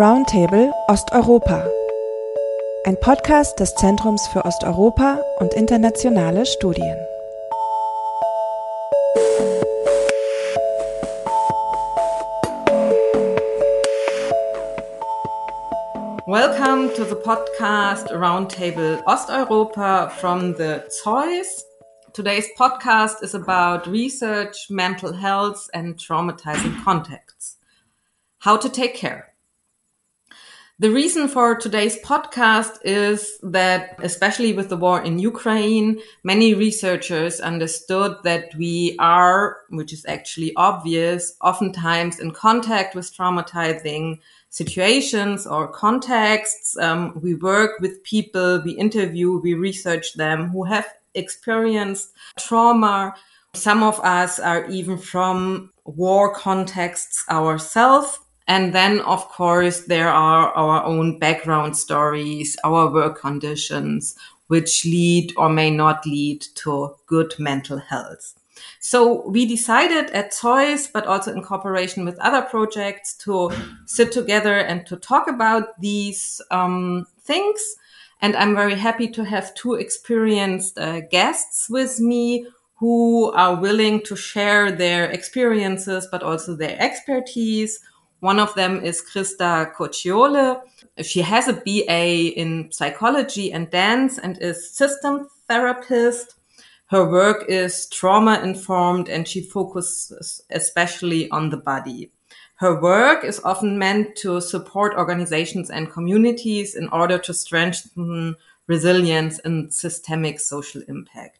Roundtable Osteuropa. Ein Podcast des Zentrums für Osteuropa und internationale Studien. Welcome to the podcast Roundtable Osteuropa from the ZOiS. Today's podcast is about research, mental health, and traumatizing contexts. How to take care. The reason for today's podcast is that, especially with the war in Ukraine, many researchers understood that we are, which is actually obvious, oftentimes in contact with traumatizing situations or contexts. Um, we work with people, we interview, we research them who have experienced trauma. Some of us are even from war contexts ourselves. And then, of course, there are our own background stories, our work conditions, which lead or may not lead to good mental health. So we decided at ZOiS, but also in cooperation with other projects, to sit together and to talk about these um, things. And I'm very happy to have two experienced uh, guests with me who are willing to share their experiences, but also their expertise. One of them is Christa Cocciole. She has a BA in psychology and dance and is system therapist. Her work is trauma informed and she focuses especially on the body. Her work is often meant to support organizations and communities in order to strengthen resilience and systemic social impact.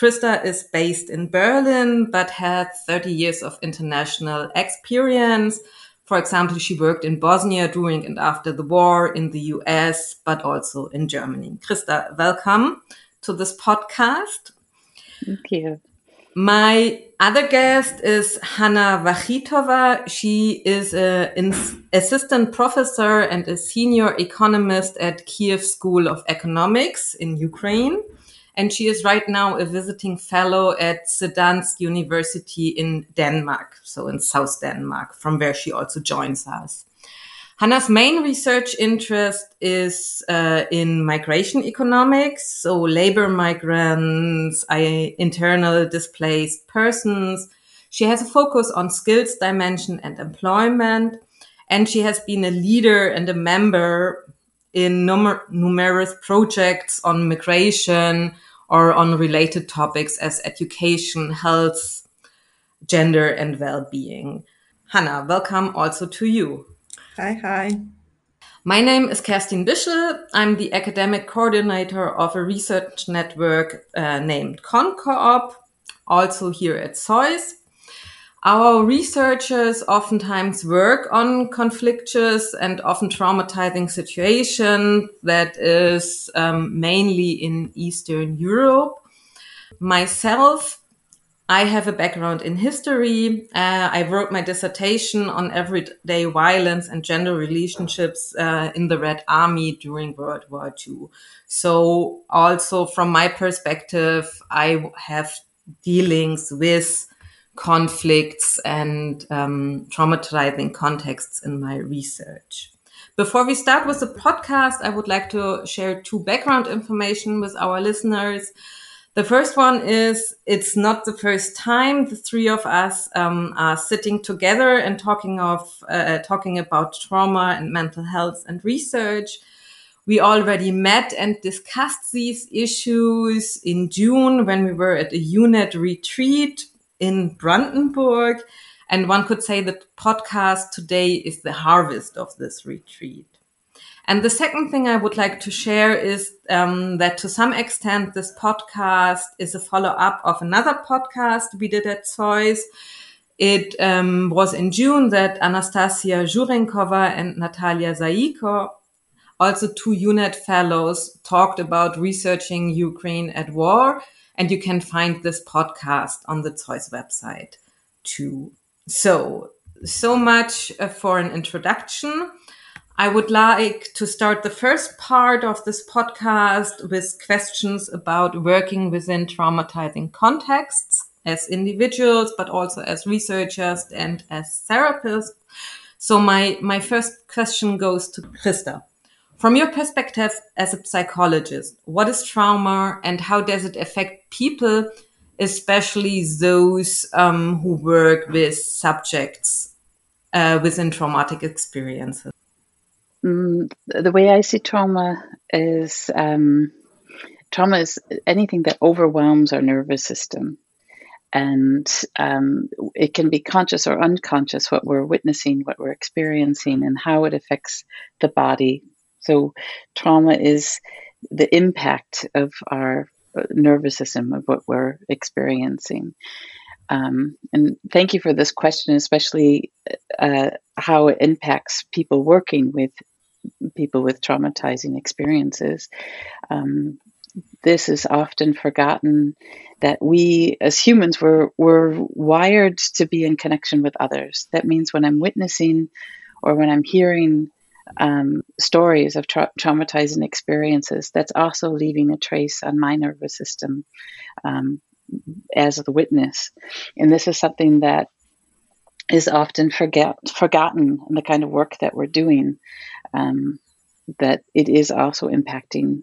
Christa is based in Berlin, but had 30 years of international experience. For example, she worked in Bosnia during and after the war, in the US, but also in Germany. Christa, welcome to this podcast. Thank you. My other guest is Hanna Vakhitova. She is an assistant professor and a senior economist at Kyiv School of Economics in Ukraine. And she is right now a visiting fellow at Odense University in Denmark, so in South Denmark, from where she also joins us. Hanna's main research interest is uh, in migration economics, so labor migrants, internal displaced persons. She has a focus on skills dimension and employment, and she has been a leader and a member in numer numerous projects on migration or on related topics as education, health, gender, and well-being. Hanna, welcome also to you. Hi, hi. My name is Kerstin Bischl. I'm the academic coordinator of a research network uh, named KonKoop, also here at ZOiS. Our researchers oftentimes work on conflictuous and often traumatizing situations that is um, mainly in Eastern Europe. Myself, I have a background in history. Uh, I wrote my dissertation on everyday violence and gender relationships uh, in the Red Army during World War II. So also from my perspective, I have dealings with conflicts and um, traumatizing contexts in my research. Before we start with the podcast, I would like to share two background information with our listeners. The first one is it's not the first time the three of us um, are sitting together and talking of uh, talking about trauma and mental health and research. We already met and discussed these issues in June when we were at a UNED retreat in Brandenburg. And one could say that podcast today is the harvest of this retreat. And the second thing I would like to share is um, that to some extent, this podcast is a follow up of another podcast we did at ZOiS. It um, was in June that Anastasia Zhurenkova and Natalia Zaiko, also two UNED fellows, talked about researching Ukraine at war. And you can find this podcast on the ZOiS website too. So, so much uh, for an introduction. I would like to start the first part of this podcast with questions about working within traumatizing contexts as individuals, but also as researchers and as therapists. So my, my first question goes to Christa. From your perspective as a psychologist, what is trauma and how does it affect people, especially those um, who work with subjects uh, within traumatic experiences? Mm, the way I see trauma is um, trauma is anything that overwhelms our nervous system and um, it can be conscious or unconscious what we're witnessing, what we're experiencing, and how it affects the body. So, trauma is the impact of our uh, nervous system of what we're experiencing. Um, and thank you for this question, especially uh, how it impacts people working with people with traumatizing experiences. Um, this is often forgotten that we as humans were were wired to be in connection with others. That means when I'm witnessing or when I'm hearing um, stories of tra- traumatizing experiences, that's also leaving a trace on my nervous system um, as the witness. And this is something that is often forget forgotten in the kind of work that we're doing. Um, that it is also impacting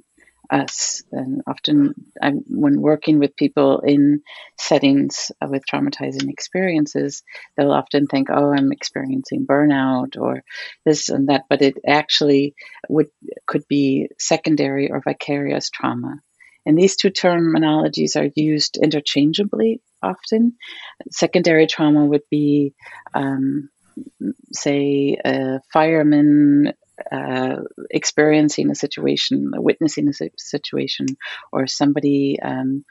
us. And often, I'm, when working with people in settings with traumatizing experiences, they'll often think, "Oh, I'm experiencing burnout or this and that," but it actually would could be secondary or vicarious trauma. And these two terminologies are used interchangeably often. Secondary trauma would be, um, say, a fireman uh, experiencing a situation, witnessing a situation, or somebody um,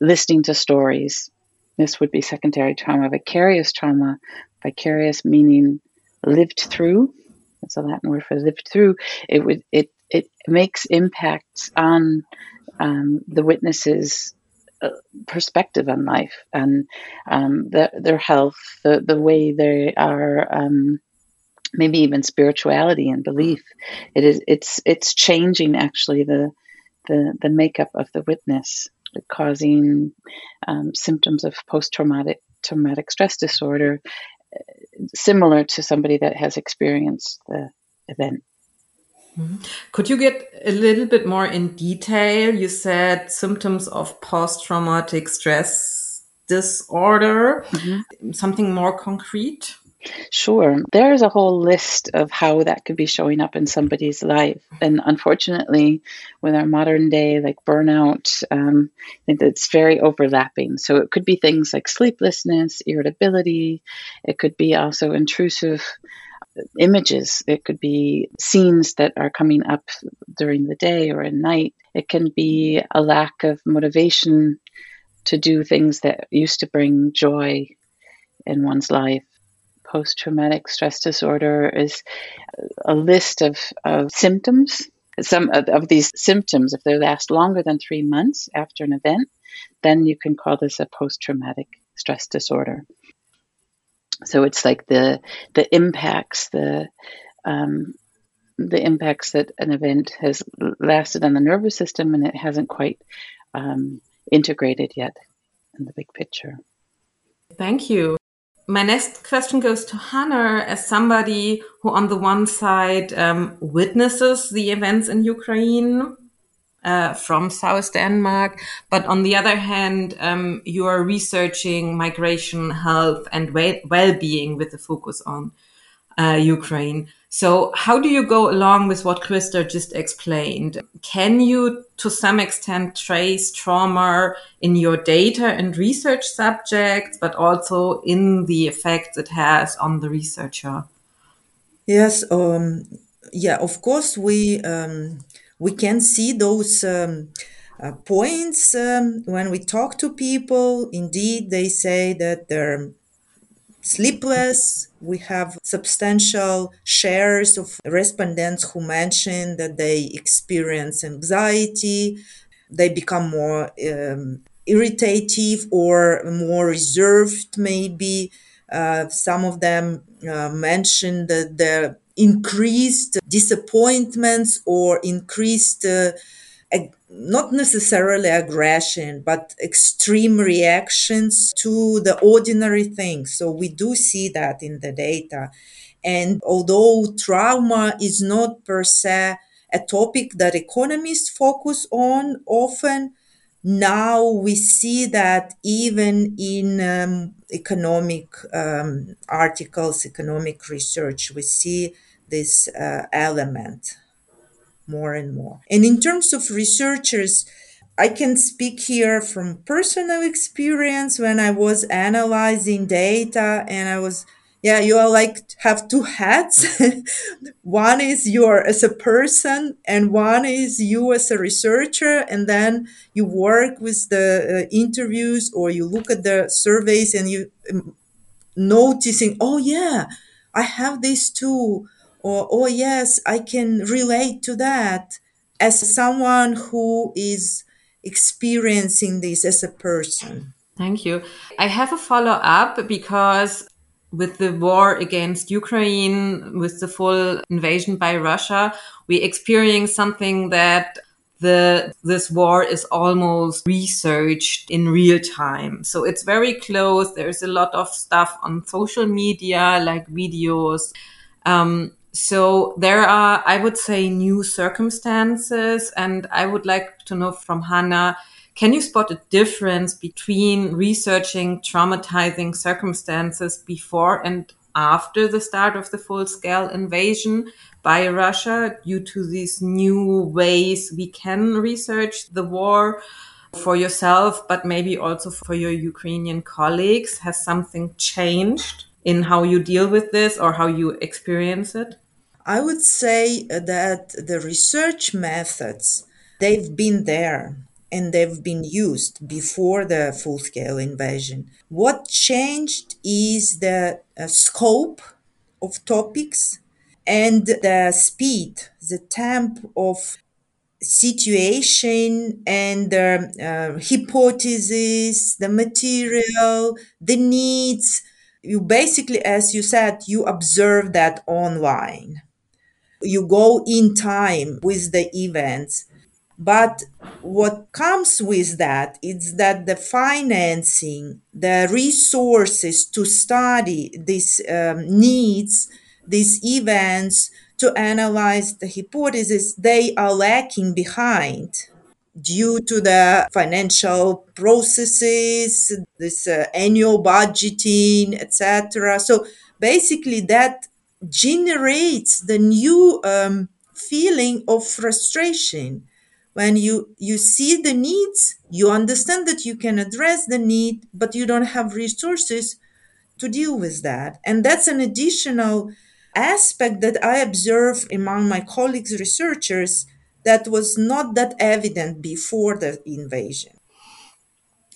listening to stories. This would be secondary trauma. Vicarious trauma, vicarious meaning lived through. That's a Latin word for lived through. It would it it makes impacts on um, the witnesses uh, perspective on life and um, the, their health, the, the way they are um, maybe even spirituality and belief. It is it's it's changing actually the the the makeup of the witness, causing um, symptoms of post traumatic traumatic stress disorder, similar to somebody that has experienced the event. Mm-hmm. Could you get a little bit more in detail? You said symptoms of post traumatic stress disorder, mm-hmm. something more concrete? Sure. There's a whole list of how that could be showing up in somebody's life. And unfortunately, with our modern day, like burnout, um, it's very overlapping. So it could be things like sleeplessness, irritability. It could be also intrusive images. It could be scenes that are coming up during the day or at night. It can be a lack of motivation to do things that used to bring joy in one's life post traumatic stress disorder is a list of, of symptoms. Some of, of these symptoms, if they last longer than three months after an event, then you can call this a post traumatic stress disorder. So it's like the the impacts, the um, the impacts that an event has lasted on the nervous system and it hasn't quite um, integrated yet in the big picture. Thank you my next question goes to Hanna as somebody who, on the one side, um, witnesses the events in Ukraine uh, from South Denmark, but on the other hand, um, you are researching migration, health, and well being with a focus on uh, Ukraine. So, how do you go along with what Christa just explained? Can you, to some extent, trace trauma in your data and research subjects, but also in the effect it has on the researcher? Yes, um, yeah, of course, we um, we can see those. Um, uh, points um, when we talk to people indeed they say that they're sleepless. We have substantial shares of respondents who mention that they experience anxiety, they become more um, irritative or more reserved, maybe. Uh, some of them uh, mention that the increased disappointments or increased uh, not necessarily aggression, but extreme reactions to the ordinary things. So we do see that in the data. And although trauma is not per se a topic that economists focus on often, now we see that even in um, economic um, articles, economic research, we see this uh, element more and more. And in terms of researchers, I can speak here from personal experience when I was analyzing data and I was yeah you are like have two hats. One is you're as a person and one is you as a researcher. And then you work with the uh, interviews or you look at the surveys and you um, noticing oh yeah i have these two or oh yes i can relate to that as someone who is experiencing this as a person thank you i have a follow up because with the war against Ukraine, with the full invasion by Russia, we experience something that the this war is almost researched in real time. So it's very close. There's a lot of stuff on social media, like videos. Um, so there are, I would say, new circumstances, and I would like to know from Hanna can you spot a difference between researching traumatizing circumstances before and after the start of the full scale invasion by Russia due to these new ways we can research the war for yourself, but maybe also for your Ukrainian colleagues? Has something changed in how you deal with this or how you experience it? I would say that the research methods, they've been there and they've been used before the full scale invasion. What changed is the uh, scope of topics and the speed, the temp of situation and the uh, hypothesis, the material, the needs. You basically, as you said, you observe that online. You go in time with the events but what comes with that is that the financing, the resources to study these um, needs, these events, to analyze the hypothesis, they are lacking behind due to the financial processes, this uh, annual budgeting, etc. So basically, that generates the new um, feeling of frustration. When you you see the needs you understand that you can address the need but you don't have resources to deal with that. And that's an additional aspect that i observe among my colleagues researchers that was not that evident before the invasion.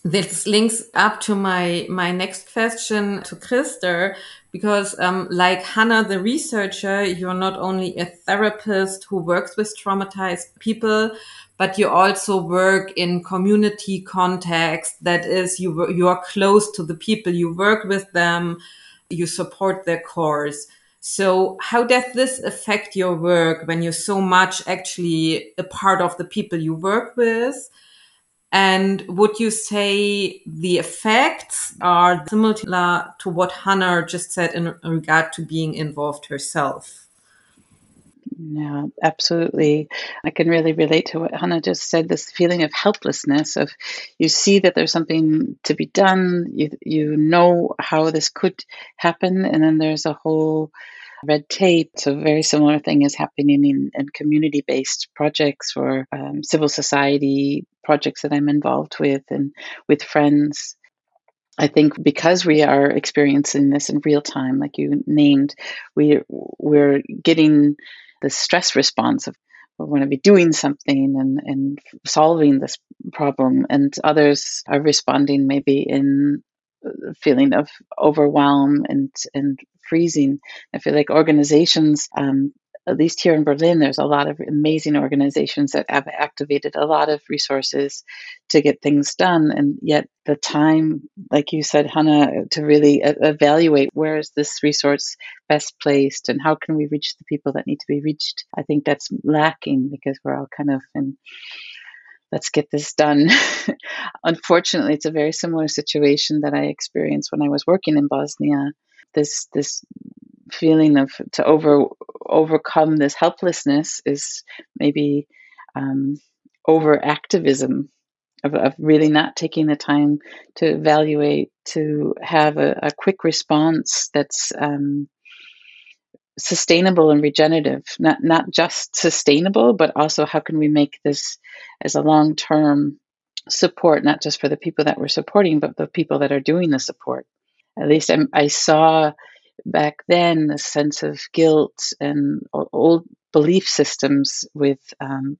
This links up to my my next question to Christa because um, like Hanna the researcher you're not only a therapist who works with traumatized people but you also work in community context. That is, you, you are close to the people, you work with them, you support their cause. So how does this affect your work when you're so much actually a part of the people you work with? And would you say the effects are similar to what Hanna just said in regard to being involved herself? Yeah, absolutely. I can really relate to what Hanna just said this feeling of helplessness of you see that there's something to be done, you you know how this could happen and then there's a whole red tape. So very similar thing is happening in, in community-based projects or um, civil society projects that I'm involved with and with friends. I think because we are experiencing this in real time, like you named, we we're getting the stress response of we want to be doing something and, and solving this problem and others are responding maybe in feeling of overwhelm and and freezing i feel like organizations um, at least here in Berlin, there's a lot of amazing organizations that have activated a lot of resources to get things done. And yet, the time, like you said, Hanna, to really evaluate where is this resource best placed and how can we reach the people that need to be reached, I think that's lacking because we're all kind of in let's get this done. Unfortunately, it's a very similar situation that I experienced when I was working in Bosnia. This this feeling of to over overcome this helplessness is maybe um, over activism of, of, really not taking the time to evaluate to have a, a quick response that's um, sustainable and regenerative not not just sustainable but also how can we make this as a long term support not just for the people that we're supporting but the people that are doing the support. At least I'm, i saw back then a sense of guilt and old belief systems with um,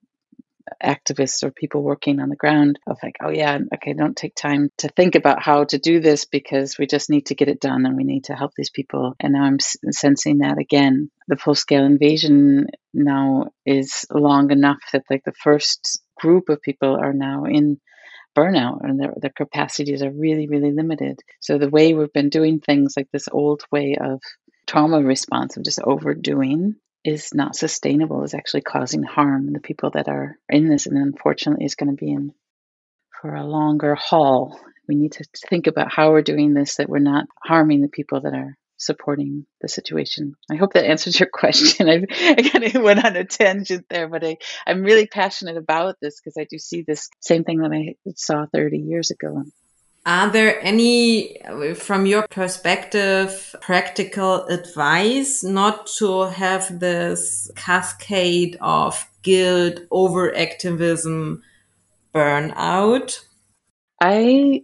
activists or people working on the ground of like, oh yeah, okay, don't take time to think about how to do this because we just need to get it done and we need to help these people. And now I'm sensing that again. The full scale invasion now is long enough that like the first group of people are now in burnout and their, their capacities are really, really limited. So the way we've been doing things like this old way of trauma response of just overdoing is not sustainable, is actually causing harm. The people that are in this, and unfortunately, is going to be in for a longer haul. We need to think about how we're doing this, that we're not harming the people that are supporting the situation. I hope that answers your question. I, I kind of went on a tangent there, but I, I'm really passionate about this because I do see this same thing that I saw 30 years ago. Are there any, from your perspective, practical advice not to have this cascade of guilt, overactivism, burnout? I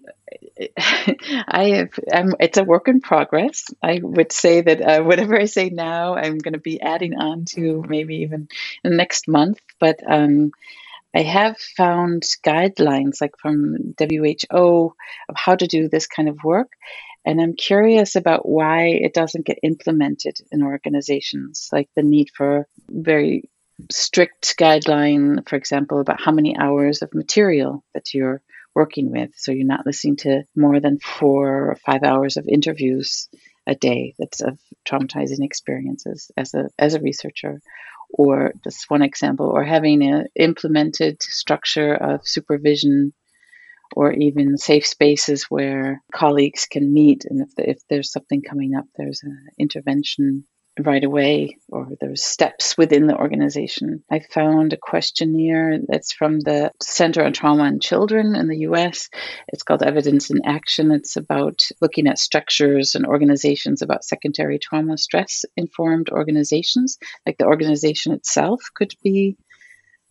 I have, I'm, it's a work in progress. I would say that uh, whatever I say now, I'm going to be adding on to maybe even next month. But um, I have found guidelines like from WHO of how to do this kind of work. And I'm curious about why it doesn't get implemented in organizations, like the need for very strict guideline, for example, about how many hours of material that you're working with. So you're not listening to more than four or five hours of interviews a day that's of traumatizing experiences as a as a researcher or just one example, or having an implemented structure of supervision or even safe spaces where colleagues can meet. And if, the, if there's something coming up, there's an intervention right away or there's steps within the organization. I found a questionnaire that's from the Center on Trauma and Children in the US. It's called Evidence in Action. It's about looking at structures and organizations about secondary trauma stress informed organizations. Like the organization itself could be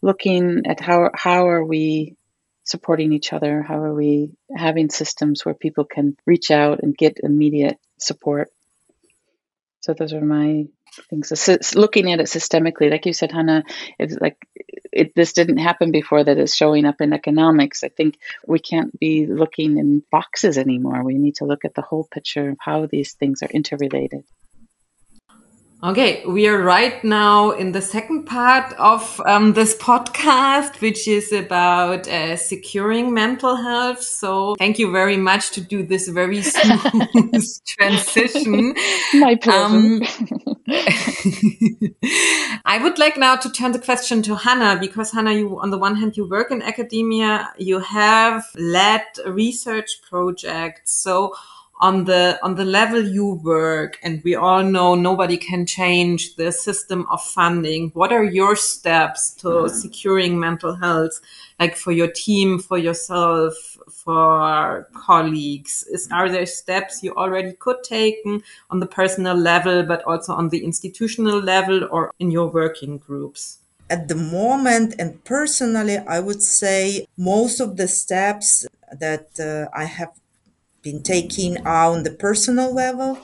looking at how how are we supporting each other? How are we having systems where people can reach out and get immediate support so those are my things. So, looking at it systemically, like you said, Hanna, it's like it, this didn't happen before that is showing up in economics. I think we can't be looking in boxes anymore. We need to look at the whole picture of how these things are interrelated. Okay, we are right now in the second part of um, this podcast, which is about uh, securing mental health. So thank you very much to do this very smooth transition. My pleasure. Um, I would like now to turn the question to Hanna, because Hanna, you, on the one hand, you work in academia, you have led research projects. So on the on the level you work and we all know nobody can change the system of funding. What are your steps to securing mental health like for your team for yourself for colleagues? Is are there steps you already could take on the personal level but also on the institutional level or in your working groups? At the moment and personally i would say most of the steps that uh, i have been taking on the personal level.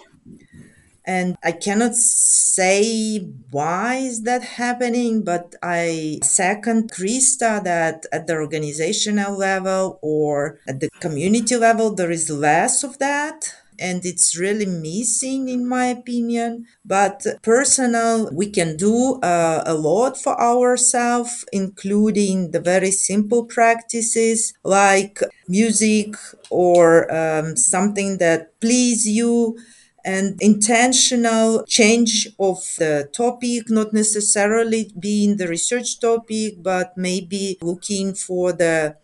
And i cannot say why is that happening but i second Christa that at the organizational level or at the community level there is less of that and it's really missing in my opinion. But personal we can do uh, a lot for ourselves including the very simple practices like music or um, something that please you and intentional change of the topic, not necessarily being the research topic, but maybe looking for the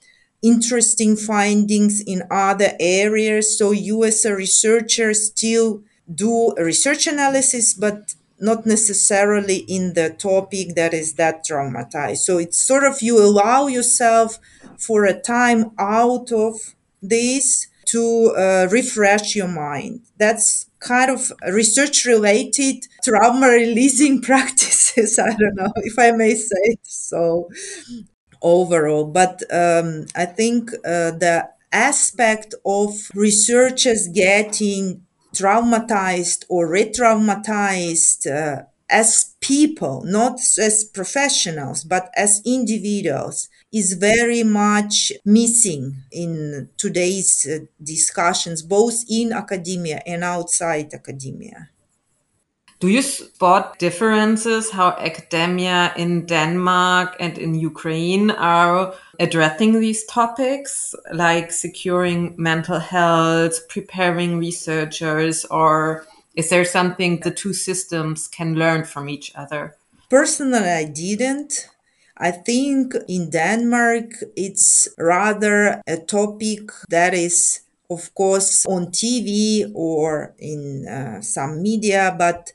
interesting findings in other areas. So you as a researcher still do research analysis, but not necessarily in the topic that is that traumatized. So it's sort of you allow yourself for a time out of this to uh, refresh your mind. That's kind of research related trauma releasing practices. I don't know if I may say so overall, but um, I think uh, the aspect of researchers getting traumatized or re-traumatized uh, as people, not as professionals, but as individuals, is very much missing in today's uh, discussions, both in academia and outside academia. Do you spot differences how academia in Denmark and in Ukraine are addressing these topics, like securing mental health, preparing researchers, or is there something the two systems can learn from each other? Personally, I didn't. I think in Denmark, it's rather a topic that is, of course, on TV or in uh, some media, but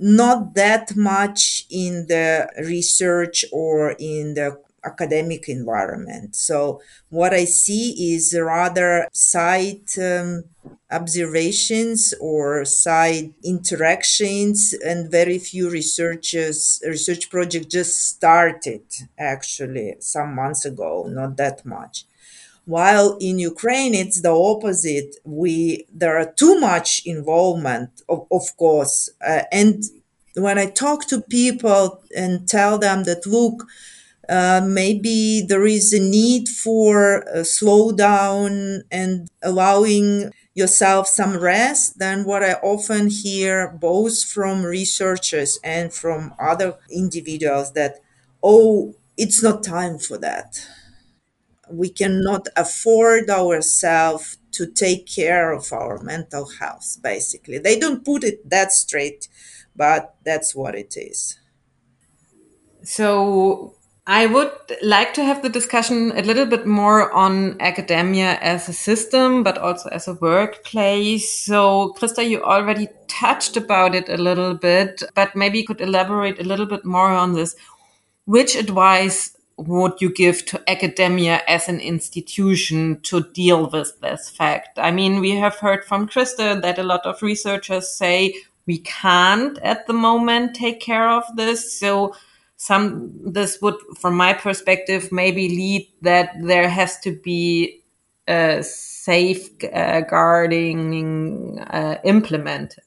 not that much in the research or in the academic environment. So what I see is rather side um, observations or side interactions and very few researchers research project just started actually some months ago, not that much while in ukraine it's the opposite. We there are too much involvement of, of course. Uh, and when i talk to people and tell them that look uh, maybe there is a need for a slowdown and allowing yourself some rest then what i often hear both from researchers and from other individuals that oh it's not time for that we cannot afford ourselves to take care of our mental health basically they don't put it that straight but that's what it is so I would like to have the discussion a little bit more on academia as a system, but also as a workplace. So, Christa, you already touched about it a little bit, but maybe you could elaborate a little bit more on this. Which advice would you give to academia as an institution to deal with this fact? I mean, we have heard from Christa that a lot of researchers say we can't at the moment take care of this. So some, this would, from my perspective, maybe lead that there has to be a safeguarding uh, implemented.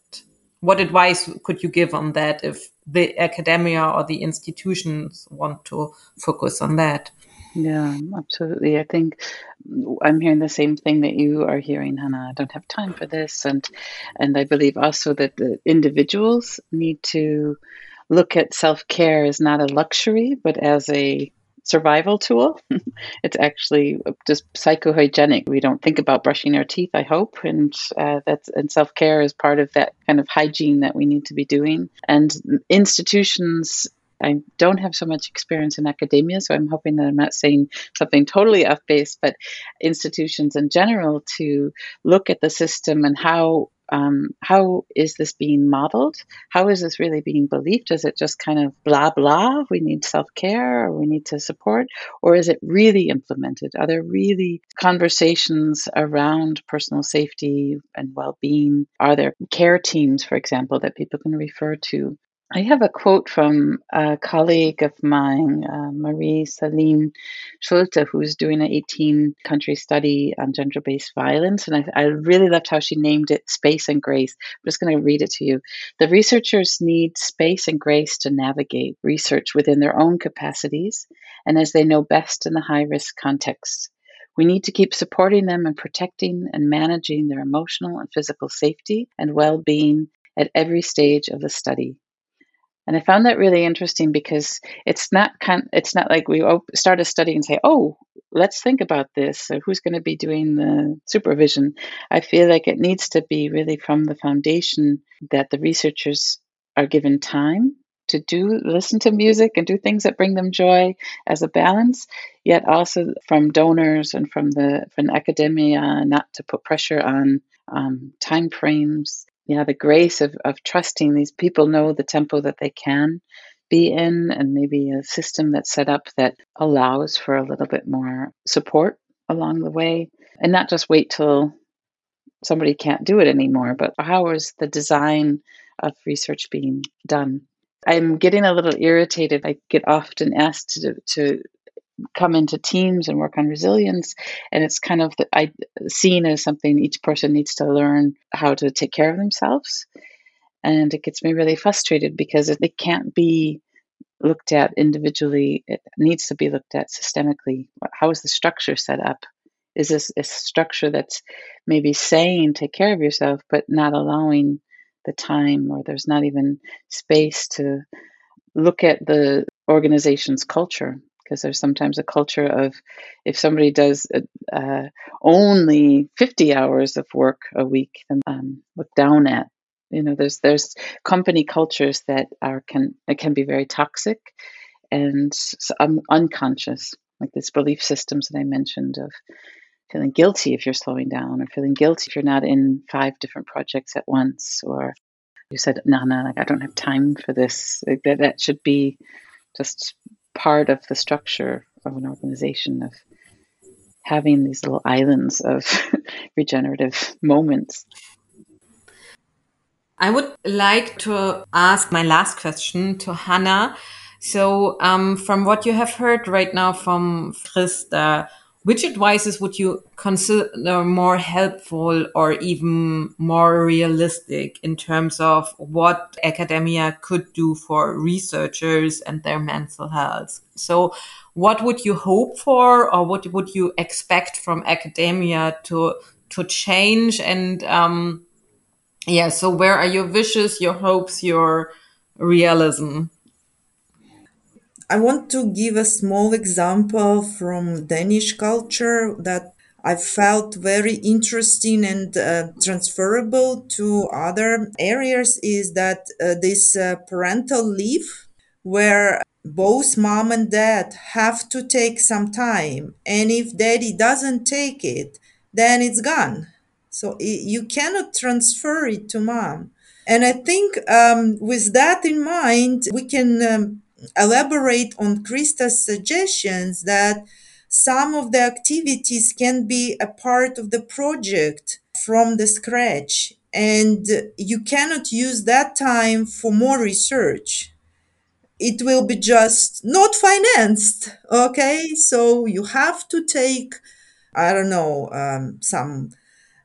What advice could you give on that if the academia or the institutions want to focus on that. Yeah, absolutely. I think I'm hearing the same thing that you are hearing, Hanna. I don't have time for this, and and I believe also that the individuals need to look at self care as not a luxury, but as a survival tool. it's actually just psychohygienic. We don't think about brushing our teeth, I hope, and uh, that's and self care is part of that kind of hygiene that we need to be doing. And institutions I don't have so much experience in academia, so I'm hoping that I'm not saying something totally off base, but institutions in general to look at the system and how um, how is this being modeled? How is this really being believed? Is it just kind of blah, blah? We need self care or we need to support? Or is it really implemented? Are there really conversations around personal safety and well being? Are there care teams, for example, that people can refer to? I have a quote from a colleague of mine, uh, Marie Celine Schulte, who's doing an 18 country study on gender based violence. And I, I, really loved how she named it Space and Grace. I'm just going to read it to you. The researchers need space and grace to navigate research within their own capacities and as they know best in the high risk context. We need to keep supporting them and protecting and managing their emotional and physical safety and well being at every stage of the study. And I found that really interesting because it's not kind, it's not like we start a study and say, "Oh, let's think about this." So who's going to be doing the supervision? I feel like it needs to be really from the foundation that the researchers are given time to do listen to music and do things that bring them joy as a balance yet also from donors and from the from academia not to put pressure on um, time frames yeah the grace of, of trusting these people know the tempo that they can be in and maybe a system that's set up that allows for a little bit more support along the way and not just wait till somebody can't do it anymore but how is the design of research being done? I'm getting a little irritated. I get often asked to, to come into teams and work on resilience. And it's kind of the, I, seen as something each person needs to learn how to take care of themselves. And it gets me really frustrated because it, it can't be looked at individually. It needs to be looked at systemically. How is the structure set up? Is this a structure that's maybe saying take care of yourself but not allowing the time or there's not even space to look at the organization's culture because there's sometimes a culture of if somebody does uh, only 50 hours of work a week then um, look down at you know there's there's company cultures that are can can be very toxic and um, unconscious like these belief systems that i mentioned of feeling guilty if you're slowing down or feeling guilty if you're not in five different projects at once or you said no no like i don't have time for this. That, that should be just part of the structure of an organization of having these little islands of regenerative moments. I would like to ask my last question to Hanna. So, um, from what you have heard right now from Christa, which advices would you consider more helpful or even more realistic in terms of what academia could do for researchers and their mental health? So, what would you hope for, or what would you expect from academia to to change? And um, yeah, so where are your wishes, your hopes, your realism? I want to give a small example from Danish culture that I felt very interesting and uh, transferable to other areas is that uh, this uh, parental leave where both mom and dad have to take some time and if daddy doesn't take it then it's gone. So it, you cannot transfer it to mom. And i think um, with that in mind we can um, elaborate on Christa's suggestions that some of the activities can be a part of the project from the scratch and you cannot use that time for more research. It will be just not financed okay? So you have to take i don't know um, some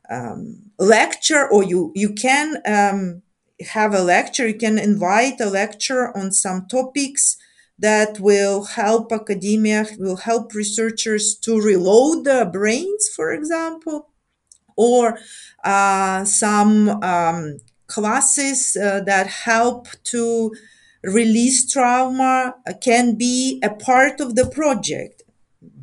um, lecture or you you can um, have a lecture, you can invite a lecture on some topics that will help academia, will help researchers to reload their brains, for example, or uh, some um, classes uh, that help to release trauma can be a part of the project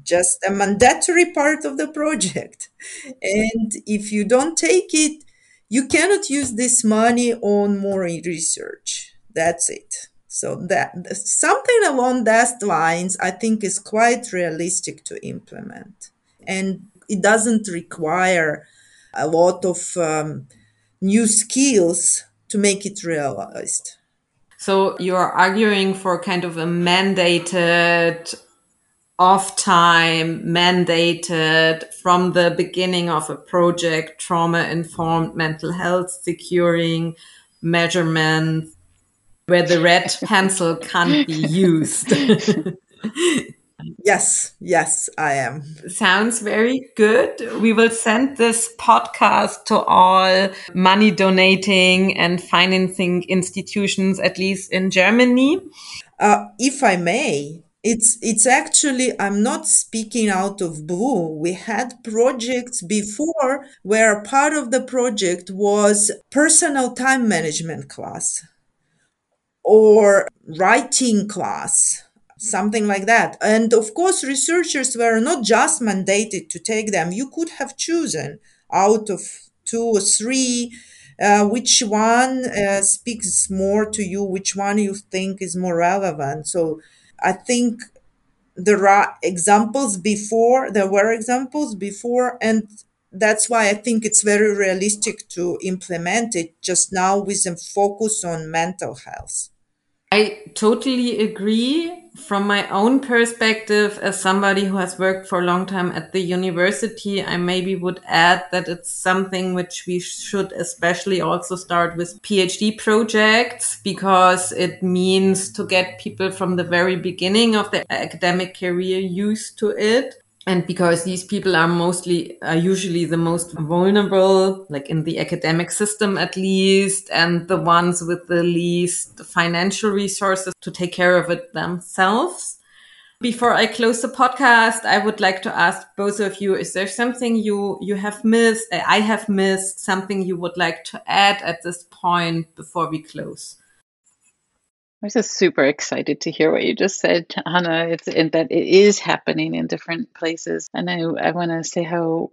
just a mandatory part of the project. And if you don't take it you cannot use this money on more research. That's it. So that something along those lines, I think, is quite realistic to implement, and it doesn't require a lot of um, new skills to make it realized. So you're arguing for kind of a mandated off time mandated from the beginning of a project, trauma informed mental health securing measurements where the red pencil can't be used. yes, yes, I am. Sounds very good. We will send this podcast to all money donating and financing institutions, at least in Germany. Uh, if I may, it's it's actually i'm not speaking out of blue. We had projects before where part of the project was personal time management class or writing class something like that. And of course researchers were not just mandated to take them. You could have chosen out of two or three uh, which one uh, speaks more to you which one you think is more relevant. So i think there are examples before there were examples before and that's why i think it's very realistic to implement it just now with a focus on mental health I totally agree. From my own perspective, as somebody who has worked for a long time at the university, I maybe would add that it's something which we should especially also start with PhD projects because it means to get people from the very beginning of their academic career used to it and because these people are mostly are usually the most vulnerable like in the academic system at least and the ones with the least financial resources to take care of it themselves. Before i close the podcast i would like to ask both of you is there something you you have missed i have missed something you would like to add at this point before we close was just super excited to hear what you just said, Hanna. It's that it is happening in different places, and I I want to say how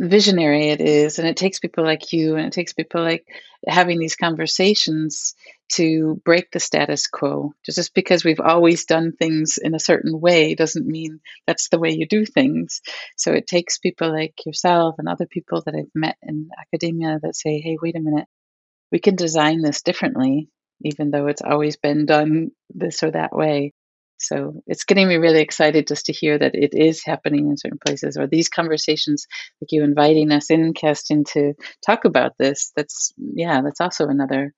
visionary it is, and it takes people like you, and it takes people like having these conversations to break the status quo. Just because we've always done things in a certain way doesn't mean that's the way you do things. So it takes people like yourself and other people that I've met in academia that say, "Hey, wait a minute." We can design this differently even though it's always been done this or that way. So it's getting me really excited just to hear that it is happening in certain places, or these conversations, like you inviting us in, Kerstin, to talk about this. That's yeah, that's also another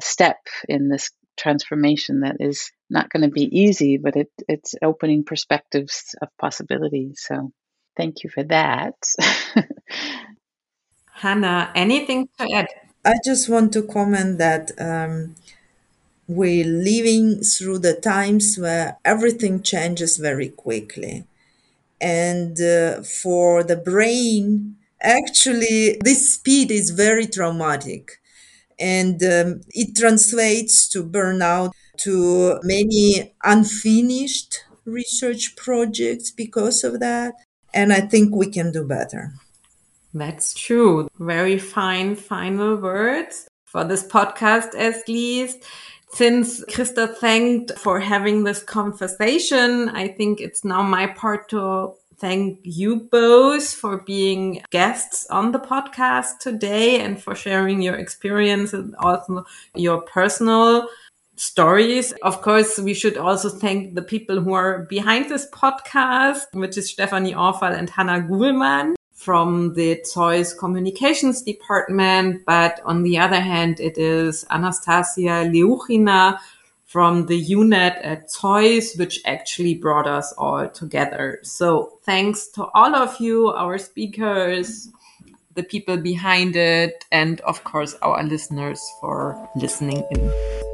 step in this transformation that is not going to be easy, but it, it's opening perspectives of possibilities. So thank you for that. Hanna, anything to add? I just want to comment that um, we're living through the times where everything changes very quickly. And uh, for the brain, actually, this speed is very traumatic. And um, it translates to burnout, to many unfinished research projects because of that. And I think we can do better. That's true. Very fine final words for this podcast, at least. Since Christa thanked for having this conversation, I think it's now my part to thank you both for being guests on the podcast today and for sharing your experience and also your personal stories. Of course, we should also thank the people who are behind this podcast, which is Stephanie Orfall and Hannah Guhlmann from the ZOiS communications department. But on the other hand, it is Anastasia Leuchina from the UNET at ZOiS, which actually brought us all together. So thanks to all of you, our speakers, the people behind it, and of course, our listeners for listening in.